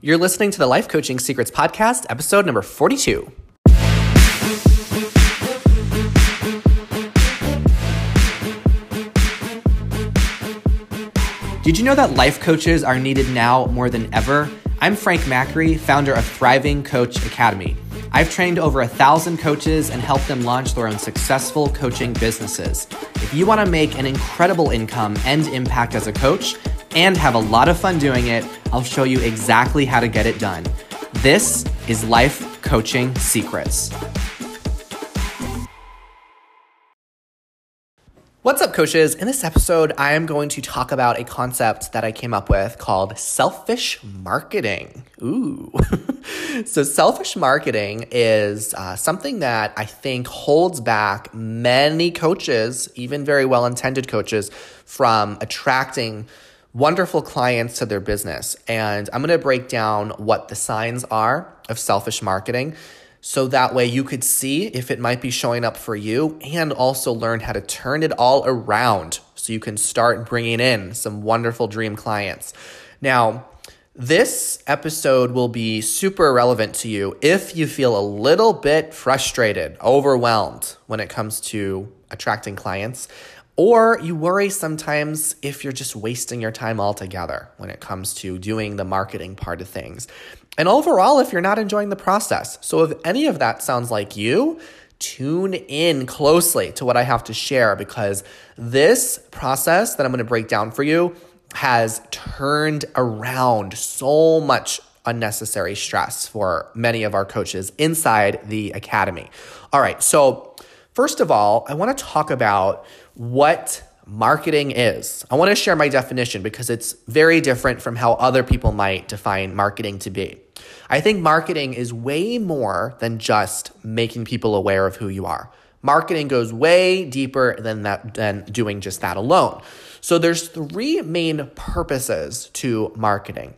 You're listening to the Life Coaching Secrets Podcast, episode number 42. Did you know that life coaches are needed now more than ever? I'm Frank Macri, founder of Thriving Coach Academy. I've trained over a thousand coaches and helped them launch their own successful coaching businesses. If you want to make an incredible income and impact as a coach and have a lot of fun doing it, I'll show you exactly how to get it done. This is Life Coaching Secrets. What's up, coaches? In this episode, I am going to talk about a concept that I came up with called selfish marketing. Ooh. so, selfish marketing is uh, something that I think holds back many coaches, even very well intended coaches, from attracting wonderful clients to their business. And I'm going to break down what the signs are of selfish marketing so that way you could see if it might be showing up for you and also learn how to turn it all around so you can start bringing in some wonderful dream clients. Now, this episode will be super relevant to you if you feel a little bit frustrated, overwhelmed when it comes to attracting clients, or you worry sometimes if you're just wasting your time altogether when it comes to doing the marketing part of things. And overall, if you're not enjoying the process. So if any of that sounds like you, tune in closely to what I have to share because this process that I'm going to break down for you has turned around so much unnecessary stress for many of our coaches inside the academy. All right, so first of all, I want to talk about what marketing is. I want to share my definition because it's very different from how other people might define marketing to be. I think marketing is way more than just making people aware of who you are. Marketing goes way deeper than that than doing just that alone. So there's three main purposes to marketing.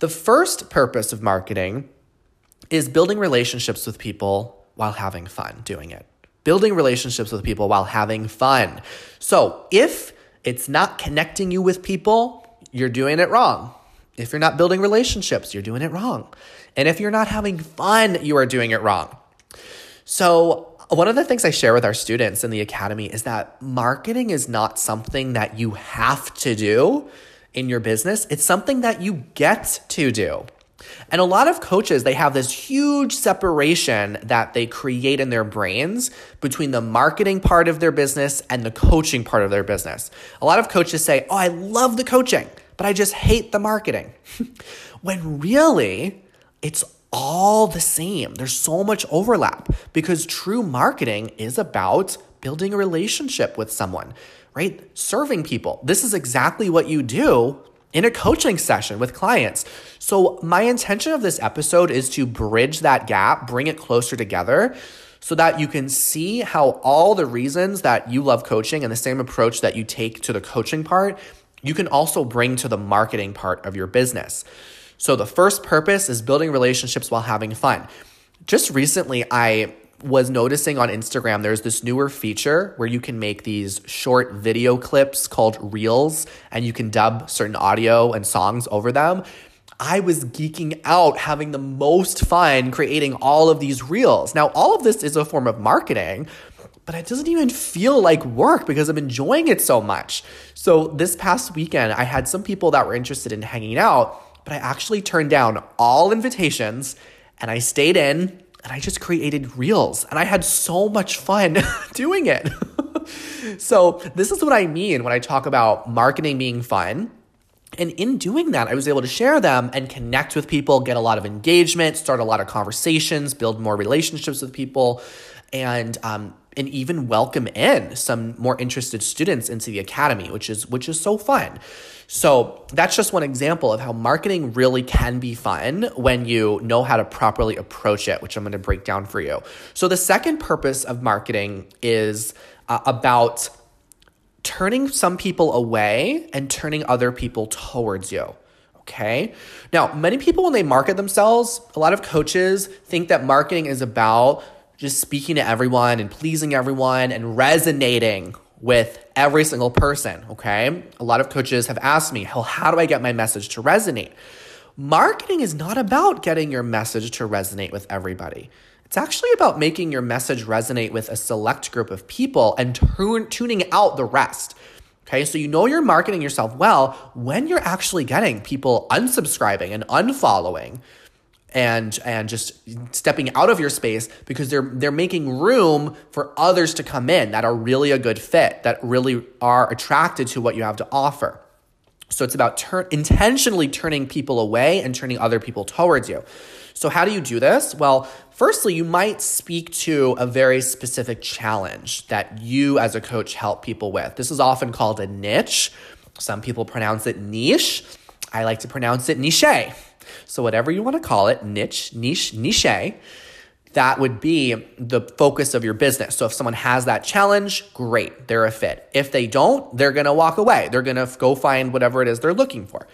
The first purpose of marketing is building relationships with people while having fun doing it building relationships with people while having fun. So if it's not connecting you with people, you're doing it wrong. If you're not building relationships, you're doing it wrong. And if you're not having fun, you are doing it wrong. So, one of the things I share with our students in the academy is that marketing is not something that you have to do in your business, it's something that you get to do. And a lot of coaches, they have this huge separation that they create in their brains between the marketing part of their business and the coaching part of their business. A lot of coaches say, Oh, I love the coaching, but I just hate the marketing. when really, it's all the same. There's so much overlap because true marketing is about building a relationship with someone, right? Serving people. This is exactly what you do in a coaching session with clients. So, my intention of this episode is to bridge that gap, bring it closer together so that you can see how all the reasons that you love coaching and the same approach that you take to the coaching part, you can also bring to the marketing part of your business. So, the first purpose is building relationships while having fun. Just recently, I was noticing on Instagram there's this newer feature where you can make these short video clips called Reels and you can dub certain audio and songs over them. I was geeking out, having the most fun creating all of these reels. Now, all of this is a form of marketing, but it doesn't even feel like work because I'm enjoying it so much. So, this past weekend, I had some people that were interested in hanging out, but I actually turned down all invitations and I stayed in and I just created reels and I had so much fun doing it. so, this is what I mean when I talk about marketing being fun. And in doing that, I was able to share them and connect with people, get a lot of engagement, start a lot of conversations, build more relationships with people, and um, and even welcome in some more interested students into the academy, which is which is so fun. So that's just one example of how marketing really can be fun when you know how to properly approach it, which I'm going to break down for you. So the second purpose of marketing is uh, about turning some people away and turning other people towards you. Okay. Now, many people, when they market themselves, a lot of coaches think that marketing is about just speaking to everyone and pleasing everyone and resonating with every single person, okay? A lot of coaches have asked me, how, how do I get my message to resonate? marketing is not about getting your message to resonate with everybody. It's actually about making your message resonate with a select group of people and tuning out the rest. Okay, so you know you're marketing yourself well when you're actually getting people unsubscribing and unfollowing and and just stepping out of your space because they're they're making room for others to come in that are really a good fit that really are attracted to what you have to offer. So it's about turn intentionally turning people away and turning other people towards you. So how do you do this? Well firstly you might speak to a very specific challenge that you as a coach help people with. This is often called a niche. Some people pronounce it niche i like to pronounce it niche so, whatever you want to call it, niche, niche, niche, that would be the focus of your business. So, if someone has that challenge, great, they're a fit. If they don't, they're going to walk away. They're going to go find whatever it is they're looking for.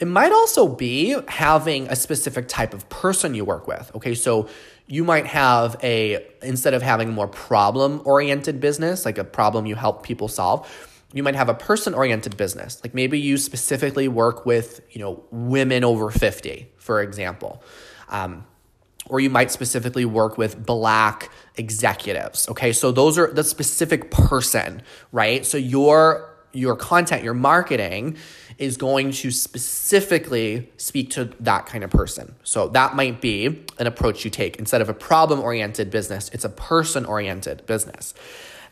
It might also be having a specific type of person you work with. Okay, so you might have a, instead of having a more problem oriented business, like a problem you help people solve, you might have a person oriented business. Like maybe you specifically work with, you know, women over 50, for example. Um, or you might specifically work with black executives. Okay. So those are the specific person, right? So your your content, your marketing is going to specifically speak to that kind of person. So that might be an approach you take. Instead of a problem oriented business, it's a person oriented business.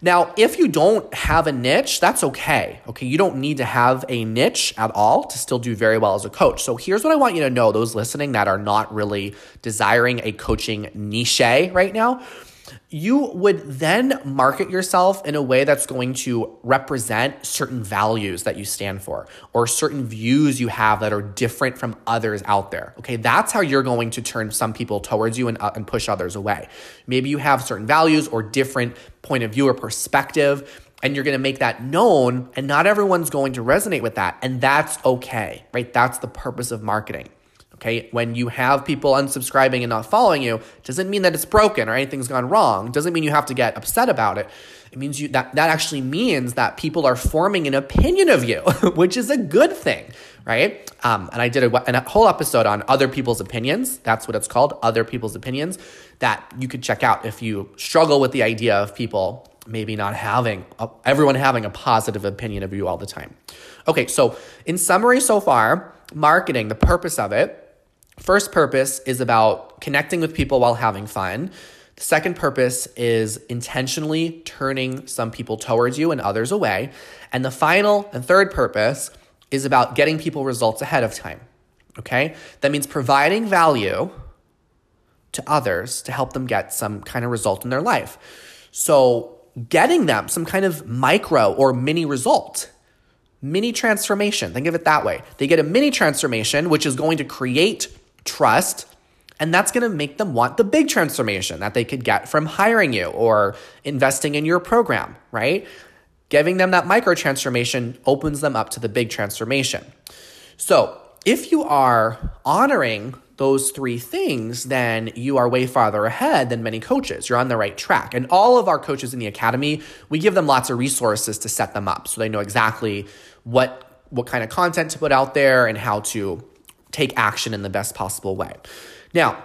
Now, if you don't have a niche, that's okay. Okay, you don't need to have a niche at all to still do very well as a coach. So here's what I want you to know those listening that are not really desiring a coaching niche right now you would then market yourself in a way that's going to represent certain values that you stand for or certain views you have that are different from others out there. Okay, that's how you're going to turn some people towards you and, uh, and push others away. Maybe you have certain values or different point of view or perspective and you're going to make that known and not everyone's going to resonate with that and that's okay right that's the purpose of marketing Okay, when you have people unsubscribing and not following you, doesn't mean that it's broken or anything's gone wrong. Doesn't mean you have to get upset about it. It means you that that actually means that people are forming an opinion of you, which is a good thing, right? Um, and I did a, a whole episode on other people's opinions. That's what it's called, other people's opinions. That you could check out if you struggle with the idea of people maybe not having a, everyone having a positive opinion of you all the time. Okay, so in summary, so far, marketing, the purpose of it First purpose is about connecting with people while having fun. The second purpose is intentionally turning some people towards you and others away. And the final and third purpose is about getting people results ahead of time. Okay? That means providing value to others to help them get some kind of result in their life. So, getting them some kind of micro or mini result, mini transformation. Think of it that way. They get a mini transformation, which is going to create trust. And that's going to make them want the big transformation that they could get from hiring you or investing in your program, right? Giving them that micro transformation opens them up to the big transformation. So, if you are honoring those three things, then you are way farther ahead than many coaches. You're on the right track. And all of our coaches in the academy, we give them lots of resources to set them up so they know exactly what what kind of content to put out there and how to take action in the best possible way. Now,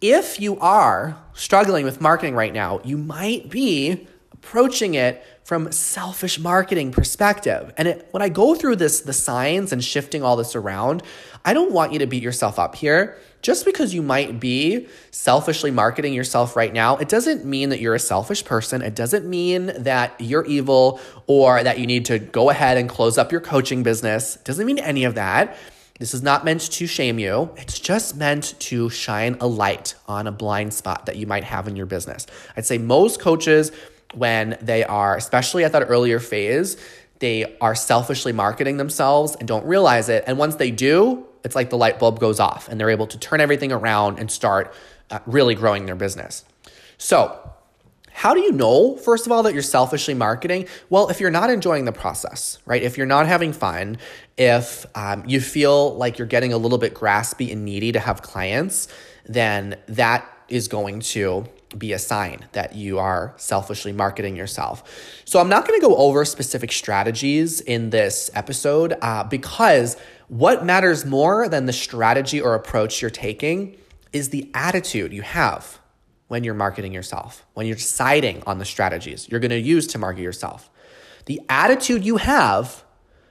if you are struggling with marketing right now, you might be approaching it from selfish marketing perspective. And it, when I go through this the signs and shifting all this around, I don't want you to beat yourself up here. Just because you might be selfishly marketing yourself right now, it doesn't mean that you're a selfish person. It doesn't mean that you're evil or that you need to go ahead and close up your coaching business. It doesn't mean any of that. This is not meant to shame you. It's just meant to shine a light on a blind spot that you might have in your business. I'd say most coaches, when they are, especially at that earlier phase, they are selfishly marketing themselves and don't realize it. And once they do, it's like the light bulb goes off and they're able to turn everything around and start uh, really growing their business. So, how do you know, first of all, that you're selfishly marketing? Well, if you're not enjoying the process, right? If you're not having fun, if um, you feel like you're getting a little bit graspy and needy to have clients, then that is going to be a sign that you are selfishly marketing yourself. So I'm not going to go over specific strategies in this episode uh, because what matters more than the strategy or approach you're taking is the attitude you have when you're marketing yourself, when you're deciding on the strategies you're going to use to market yourself. The attitude you have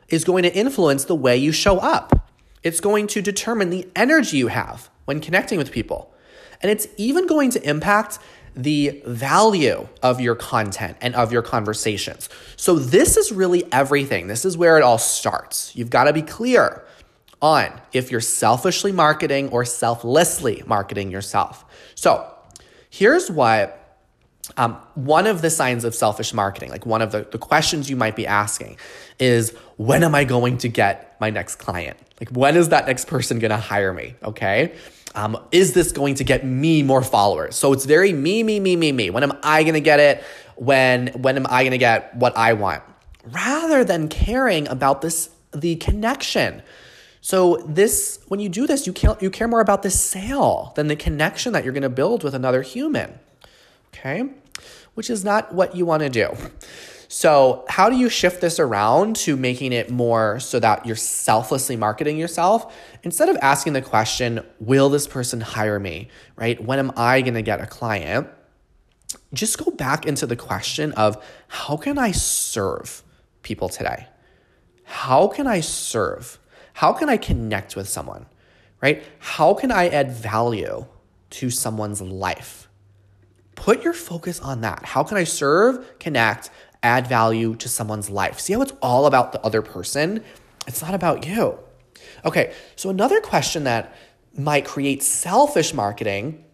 is going to influence the way you show up. It's going to determine the energy you have when connecting with people. And it's even going to impact the value of your content and of your conversations. So, this is really everything. This is where it all starts. You've got to be clear on if you're selfishly marketing or selflessly marketing yourself. So, here's what um, one of the signs of selfish marketing, like one of the, the questions you might be asking, is when am I going to get my next client? Like, when is that next person gonna hire me? Okay. Um, is this going to get me more followers? So it's very me, me, me, me, me. When am I gonna get it? When when am I gonna get what I want? Rather than caring about this, the connection. So this, when you do this, you care, you care more about the sale than the connection that you're gonna build with another human. Okay, which is not what you want to do. So, how do you shift this around to making it more so that you're selflessly marketing yourself? Instead of asking the question, will this person hire me, right? When am I going to get a client? Just go back into the question of how can I serve people today? How can I serve? How can I connect with someone, right? How can I add value to someone's life? Put your focus on that. How can I serve, connect, add value to someone's life. See how it's all about the other person? It's not about you. Okay, so another question that might create selfish marketing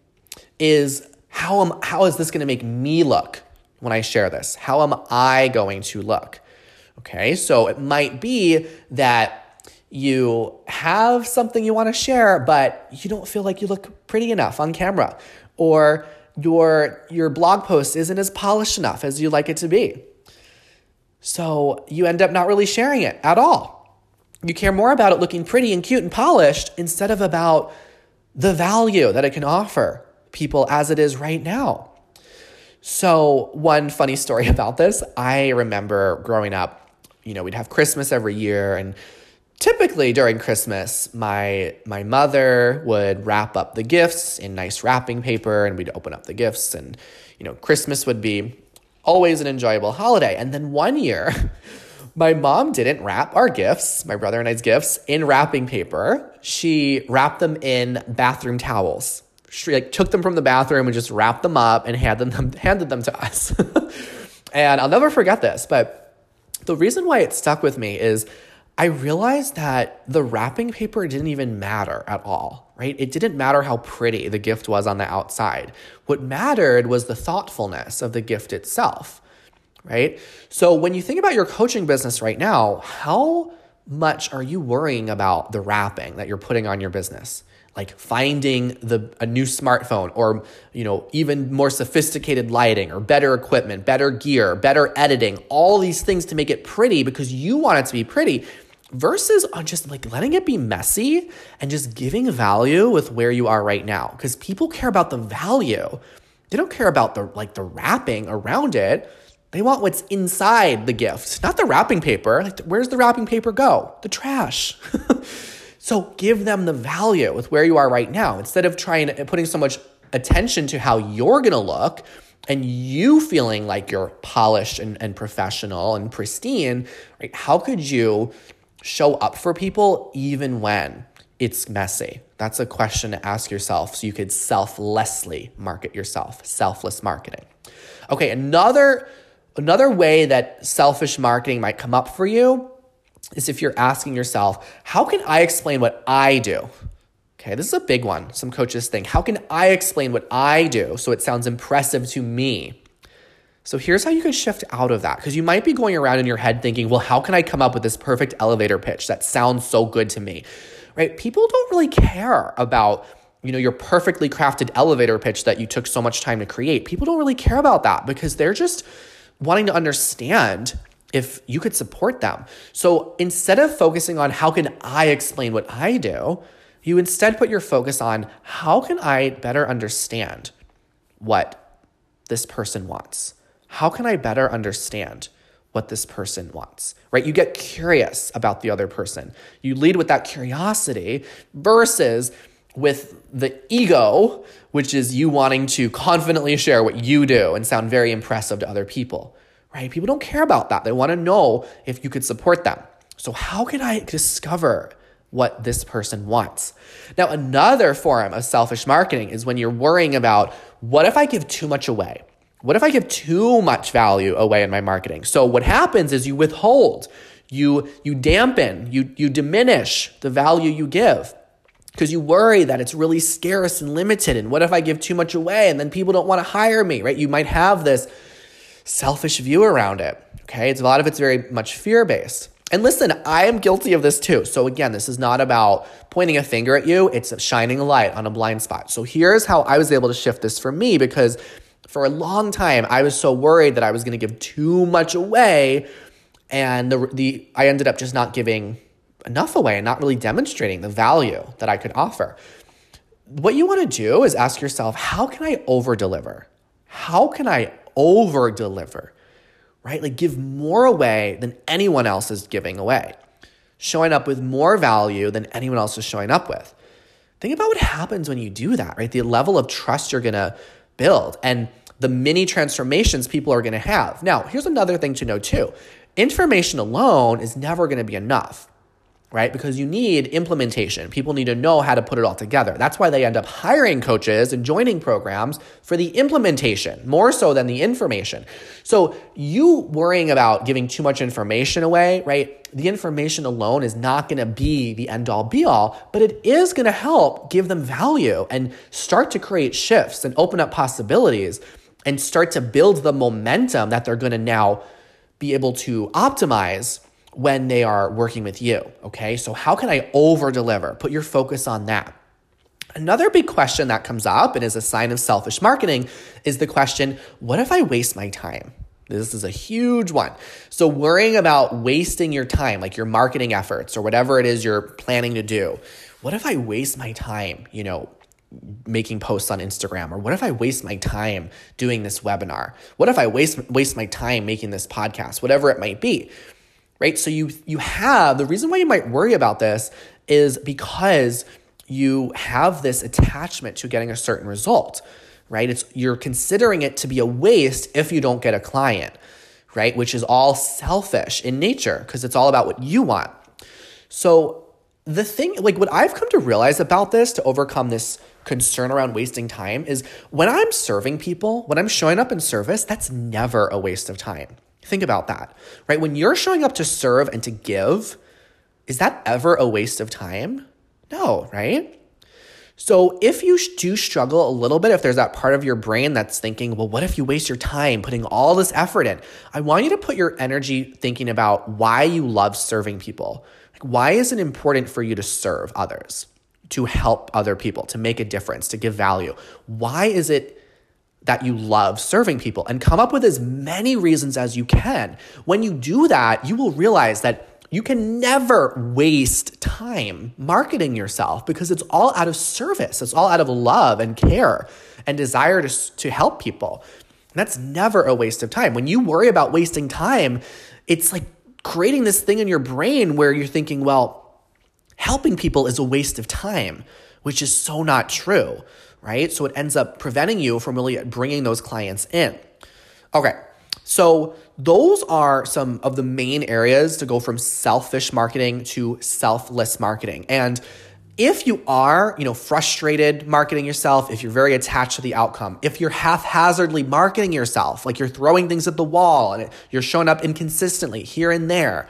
is how am how is this going to make me look when I share this? How am I going to look? Okay, so it might be that you have something you want to share, but you don't feel like you look pretty enough on camera, or your your blog post isn't as polished enough as you like it to be. So you end up not really sharing it at all. You care more about it looking pretty and cute and polished instead of about the value that it can offer people as it is right now. So, one funny story about this I remember growing up, you know, we'd have Christmas every year and typically during Christmas, my my mother would wrap up the gifts in nice wrapping paper and we'd open up the gifts and you know, Christmas would be always an enjoyable holiday. And then one year, my mom didn't wrap our gifts, my brother and I's gifts, in wrapping paper. She wrapped them in bathroom towels. She like took them from the bathroom and just wrapped them up and handed them handed them to us. and I'll never forget this, but the reason why it stuck with me is I realized that the wrapping paper didn't even matter at all, right? It didn't matter how pretty the gift was on the outside. What mattered was the thoughtfulness of the gift itself, right? So when you think about your coaching business right now, how much are you worrying about the wrapping that you're putting on your business? Like finding the a new smartphone or you know even more sophisticated lighting or better equipment, better gear, better editing, all these things to make it pretty because you want it to be pretty versus on just like letting it be messy and just giving value with where you are right now. Because people care about the value. They don't care about the like the wrapping around it. They want what's inside the gift not the wrapping paper. Like where's the wrapping paper go? The trash. So give them the value with where you are right now. Instead of trying to putting so much attention to how you're going to look and you feeling like you're polished and, and professional and pristine right? How could you show up for people even when it's messy? That's a question to ask yourself so you could selflessly market yourself, selfless marketing. Okay, another another way that selfish marketing might come up for you is if you're asking yourself, how can I explain what I do? Okay, this is a big one. Some coaches think, how can I explain what I do so it sounds impressive to me? So here's how you can shift out of that because you might be going around in your head thinking, well, how can I come up with this perfect elevator pitch that sounds so good to me? Right? People don't really care about you know your perfectly crafted elevator pitch that you took so much time to create. People don't really care about that because they're just wanting to understand if you could support them. So instead of focusing on how can I explain what I do, you instead put your focus on how can I better understand what this person wants? How can I better understand what this person wants? Right? You get curious about the other person. You lead with that curiosity versus with the ego, which is you wanting to confidently share what you do and sound very impressive to other people. Right? People don't care about that. They want to know if you could support them. So, how can I discover what this person wants? Now, another form of selfish marketing is when you're worrying about what if I give too much away? What if I give too much value away in my marketing? So what happens is you withhold, you you dampen, you you diminish the value you give because you worry that it's really scarce and limited and what if I give too much away and then people don't want to hire me, right? You might have this selfish view around it. Okay? It's a lot of it's very much fear-based. And listen, I am guilty of this too. So again, this is not about pointing a finger at you, it's shining a light on a blind spot. So here's how I was able to shift this for me because for a long time, I was so worried that I was going to give too much away. And the, the, I ended up just not giving enough away and not really demonstrating the value that I could offer. What you want to do is ask yourself, how can I over deliver? How can I over deliver? Right? Like give more away than anyone else is giving away, showing up with more value than anyone else is showing up with. Think about what happens when you do that, right? The level of trust you're going to build. And the many transformations people are going to have. Now, here's another thing to know too information alone is never going to be enough right? Because you need implementation. People need to know how to put it all together. That's why they end up hiring coaches and joining programs for the implementation more so than the information. So, you worrying about giving too much information away, right? The information alone is not going to be the end all be all, but it is going to help give them value and start to create shifts and open up possibilities and start to build the momentum that they're going to now be able to optimize when they are working with you. Okay, so how can I over deliver? Put your focus on that. Another big question that comes up and is a sign of selfish marketing is the question what if I waste my time? This is a huge one. So, worrying about wasting your time, like your marketing efforts or whatever it is you're planning to do. What if I waste my time, you know, making posts on Instagram? Or what if I waste my time doing this webinar? What if I waste waste my time making this podcast? Whatever it might be. Right? So you you have the reason why you might worry about this is because you have this attachment to getting a certain result. Right? It's you're considering it to be a waste if you don't get a client, right? Which is all selfish in nature because it's all about what you want. So the thing like what I've come to realize about this to overcome this concern around wasting time is when I'm serving people, when I'm showing up in service, that's never a waste of time. Think about that, right? When you're showing up to serve and to give, is that ever a waste of time? No, right? So if you do struggle a little bit, if there's that part of your brain that's thinking, well, what if you waste your time putting all this effort in? I want you to put your energy thinking about why you love serving people. Why is it important for you to serve others? to help other people, to make a difference, to give value? Why is it that you love serving people? And come up with as many reasons as you can. When you do that, you will realize that you can never waste time marketing yourself because it's all out of service. It's all out of love and care and desire to, to help people. And that's never a waste of time. When you worry about wasting time, it's like creating this thing in your brain where you're thinking, well, helping people is a waste of time, which is so not true, right? So it ends up preventing you from really bringing those clients in. Okay, so those are some of the main areas to go from selfish marketing to selfless marketing. And if you are, you know, frustrated marketing yourself, if you're very attached to the outcome, if you're haphazardly marketing yourself, like you're throwing things at the wall and you're showing up inconsistently here and there,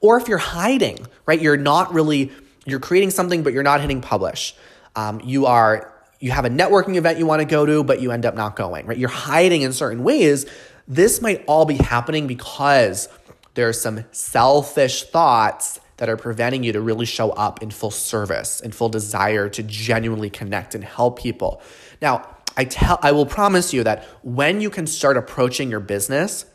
or if you're hiding, right? You're not really, you're creating something, but you're not hitting publish. Um, you are, you have a networking event you want to go to, but you end up not going, right? You're hiding in certain ways. This might all be happening because there's some selfish thoughts that are preventing you to really show up in full service and full desire to genuinely connect and help people. Now, I tell I will promise you that when you can start approaching your business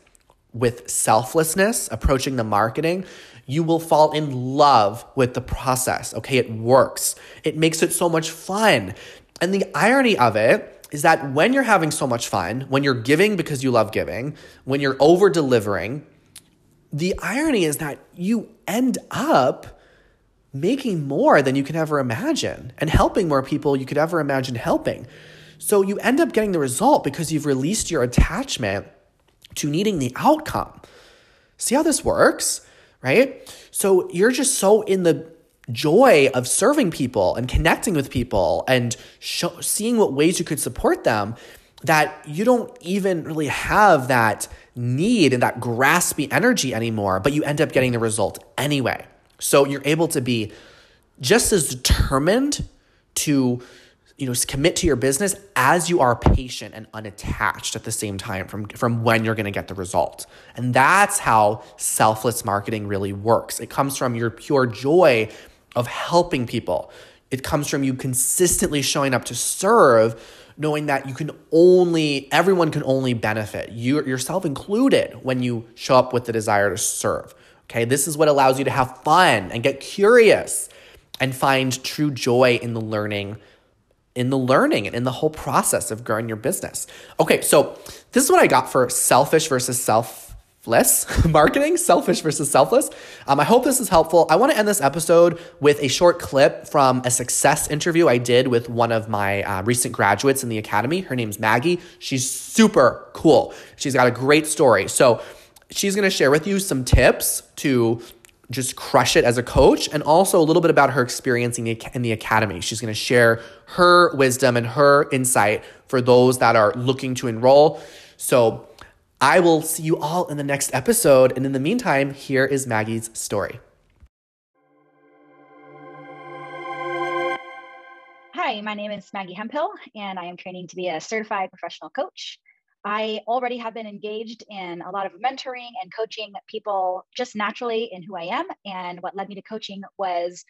with selflessness, approaching the marketing, you will fall in love with the process. Okay, it works. It makes it so much fun. And the irony of it is that when you're having so much fun, when you're giving because you love giving, when you're over delivering, the irony is that you end up making more than you can ever imagine and helping more people you could ever imagine helping. So you end up getting the result because you've released your attachment to needing the outcome. See how this works, right? So you're just so in the joy of serving people and connecting with people and seeing what ways you could support them that you don't even really have that need and that graspy energy anymore, but you end up getting the result anyway. So you're able to be just as determined to you know commit to your business as you are patient and unattached at the same time from from when you're going to get the result. And that's how selfless marketing really works. It comes from your pure joy of helping people. It comes from you consistently showing up to serve knowing that you can only everyone can only benefit you yourself included when you show up with the desire to serve okay this is what allows you to have fun and get curious and find true joy in the learning in the learning and in the whole process of growing your business. Okay, so this is what I got for selfish versus selfless marketing, selfish versus selfless. Um, I hope this is helpful. I want to end this episode with a short clip from a success interview I did with one of my uh, recent graduates in the academy. Her name's Maggie. She's super cool. She's got a great story. So she's going to share with you some tips to just crush it as a coach and also a little bit about her experience in the, in the academy. She's going to share her wisdom and her insight for those that are looking to enroll. So I will see you all in the next episode. And in the meantime, here is Maggie's story. Hi, my name is Maggie Hemphill, and I am training to be a certified professional coach. I already have been engaged in a lot of mentoring and coaching people just naturally in who I am. And what led me to coaching was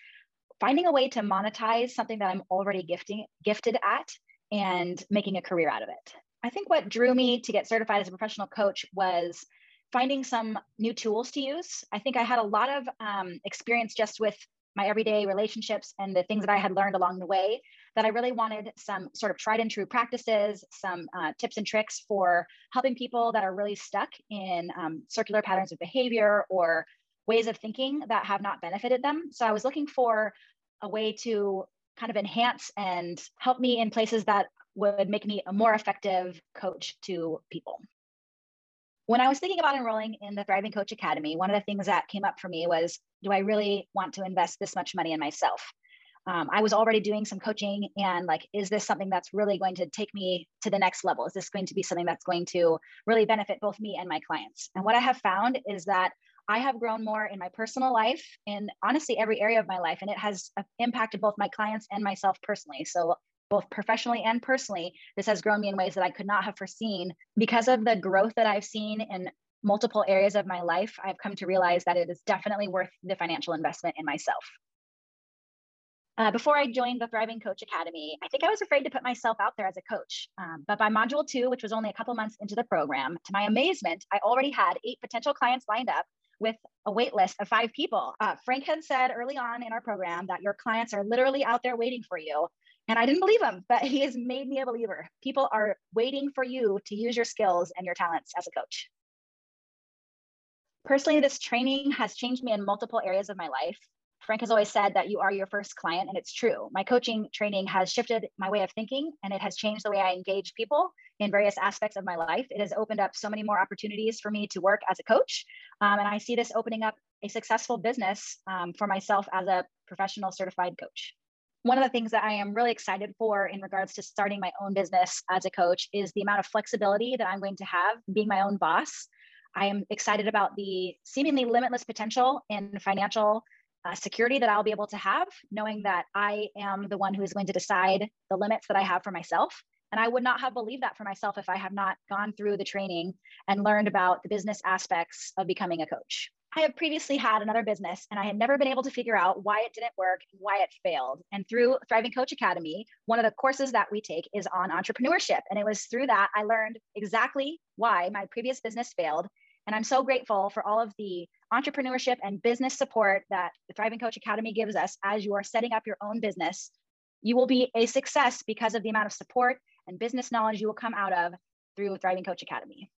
finding a way to monetize something that I'm already gifting, gifted at and making a career out of it. I think what drew me to get certified as a professional coach was finding some new tools to use. I think I had a lot of um, experience just with my everyday relationships and the things that I had learned along the way that I really wanted some sort of tried and true practices, some uh, tips and tricks for helping people that are really stuck in um, circular patterns of behavior or ways of thinking that have not benefited them. So I was looking for a way to kind of enhance and help me in places that would make me a more effective coach to people. When I was thinking about enrolling in the Thriving Coach Academy, one of the things that came up for me was do I really want to invest this much money in myself? um, I was already doing some coaching and like, is this something that's really going to take me to the next level? Is this going to be something that's going to really benefit both me and my clients? And what I have found is that I have grown more in my personal life in honestly every area of my life, and it has uh, impacted both my clients and myself personally. So, both professionally and personally, this has grown me in ways that I could not have foreseen because of the growth that I've seen in multiple areas of my life. I've come to realize that it is definitely worth the financial investment in myself. Uh, before I joined the Thriving Coach Academy, I think I was afraid to put myself out there as a coach. Um, but by module two, which was only a couple months into the program, to my amazement, I already had eight potential clients lined up with a wait list of five people. Uh, Frank had said early on in our program that your clients are literally out there waiting for you. And I didn't believe him, but he has made me a believer. People are waiting for you to use your skills and your talents as a coach. Personally, this training has changed me in multiple areas of my life. Frank has always said that you are your first client, and it's true. My coaching training has shifted my way of thinking and it has changed the way I engage people in various aspects of my life. It has opened up so many more opportunities for me to work as a coach. Um, and I see this opening up a successful business um, for myself as a professional certified coach. One of the things that I am really excited for in regards to starting my own business as a coach is the amount of flexibility that I'm going to have being my own boss. I am excited about the seemingly limitless potential in financial uh, security that I'll be able to have, knowing that I am the one who is going to decide the limits that I have for myself. And I would not have believed that for myself if I have not gone through the training and learned about the business aspects of becoming a coach. I have previously had another business and I had never been able to figure out why it didn't work why it failed. And through Thriving Coach Academy, one of the courses that we take is on entrepreneurship. And it was through that I learned exactly why my previous business failed and I'm so grateful for all of the entrepreneurship and business support that the Thriving Coach Academy gives us as you are setting up your own business. You will be a success because of the amount of support and business knowledge you will come out of through Thriving Coach Academy.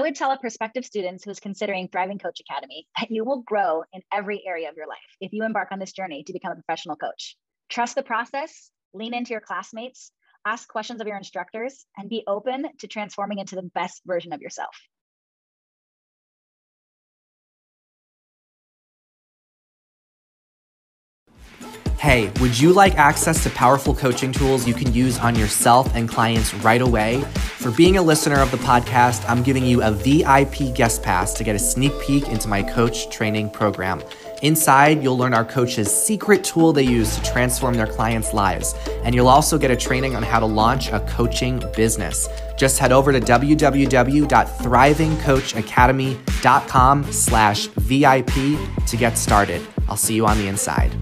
I would tell a prospective student who's considering Thriving Coach Academy that you will grow in every area of your life if you embark on this journey to become a professional coach. Trust the process, lean into your classmates, ask questions of your instructors, and be open to transforming into the best version of yourself. Hey, would you like access to powerful coaching tools you can use on yourself and clients right away? For being a listener of the podcast, I'm giving you a VIP guest pass to get a sneak peek into my coach training program. Inside, you'll learn our coach's secret tool they use to transform their clients' lives. And you'll also get a training on how to launch a coaching business. Just head over to www.thrivingcoachacademy.com slash VIP to get started. I'll see you on the inside.